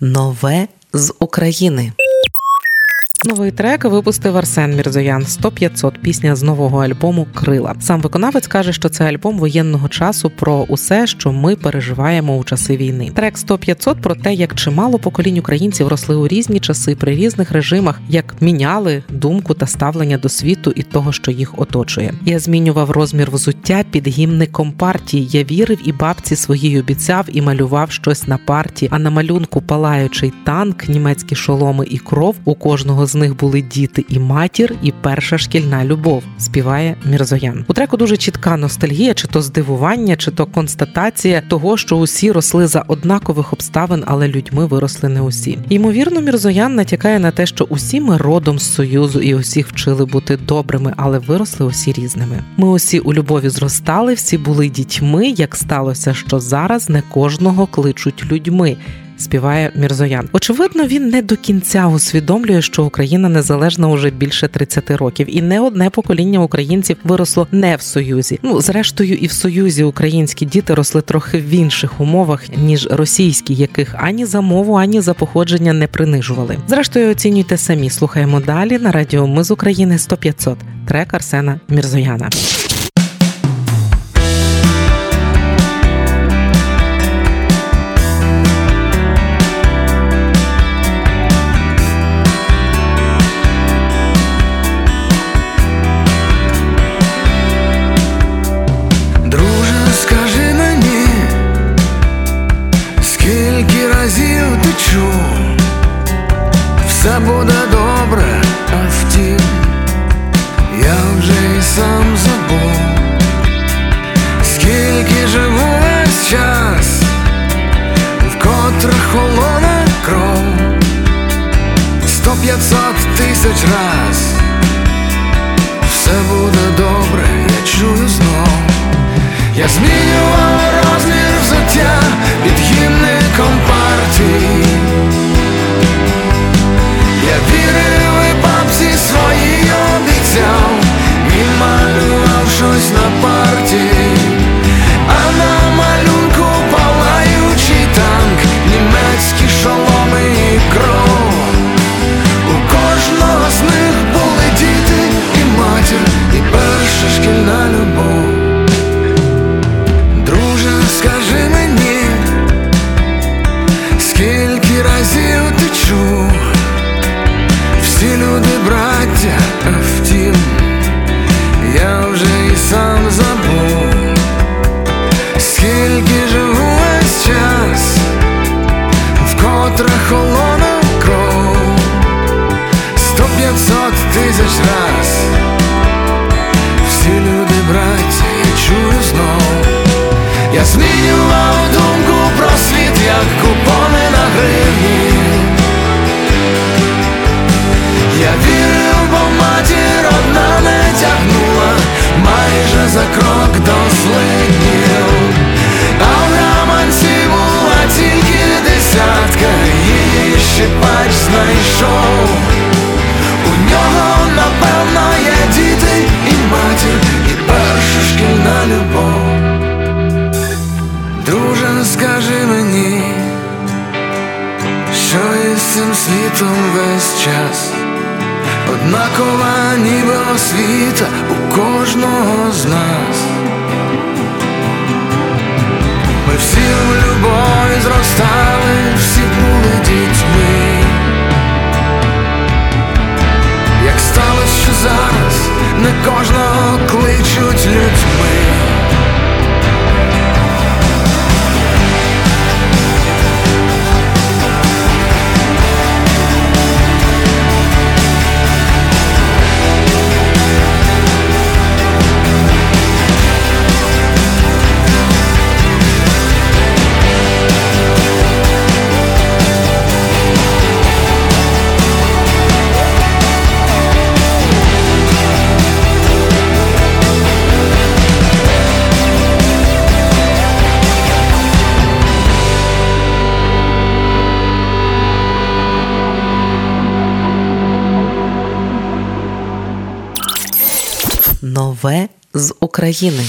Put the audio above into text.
Нове з України. Новий трек випустив Арсен Мірзоян 100-500, пісня з нового альбому Крила. Сам виконавець каже, що це альбом воєнного часу про усе, що ми переживаємо у часи війни. Трек 100-500 про те, як чимало поколінь українців росли у різні часи при різних режимах, як міняли думку та ставлення до світу і того, що їх оточує. Я змінював розмір взуття під гімни компартії. Я вірив і бабці своїй обіцяв і малював щось на парті. А на малюнку палаючий танк, німецькі шоломи і кров у кожного з них були діти і матір, і перша шкільна любов, співає Мірзоян. У треку дуже чітка ностальгія, чи то здивування, чи то констатація того, що усі росли за однакових обставин, але людьми виросли не усі. Ймовірно, Мірзоян натякає на те, що усі ми родом з союзу і усіх вчили бути добрими, але виросли усі різними. Ми усі у любові зростали, всі були дітьми. Як сталося, що зараз не кожного кличуть людьми співає Мірзоян. Очевидно, він не до кінця усвідомлює, що Україна незалежна уже більше 30 років, і не одне покоління українців виросло не в союзі. Ну зрештою, і в союзі українські діти росли трохи в інших умовах ніж російські, яких ані за мову, ані за походження не принижували. Зрештою, оцінюйте самі. Слухаємо далі на радіо. Ми з України 100-500. Трек Арсена Мірзояна. Все буде добре, а втім, я вже і сам забув, скільки живу весь час, вкотре холоне кров, сто п'ятсот тисяч раз, все буде добре, я чую знов, я змінював розмір взуття під гімником see змінював думку про світ, як купони на гривні. Я вірив, бо матір одна не тягнула майже за крок до злиднів, а в гаманці була тільки десятка, її щепач знайшов. Цим світом весь час, однакова ніби освіта у кожного з нас. Нове з України.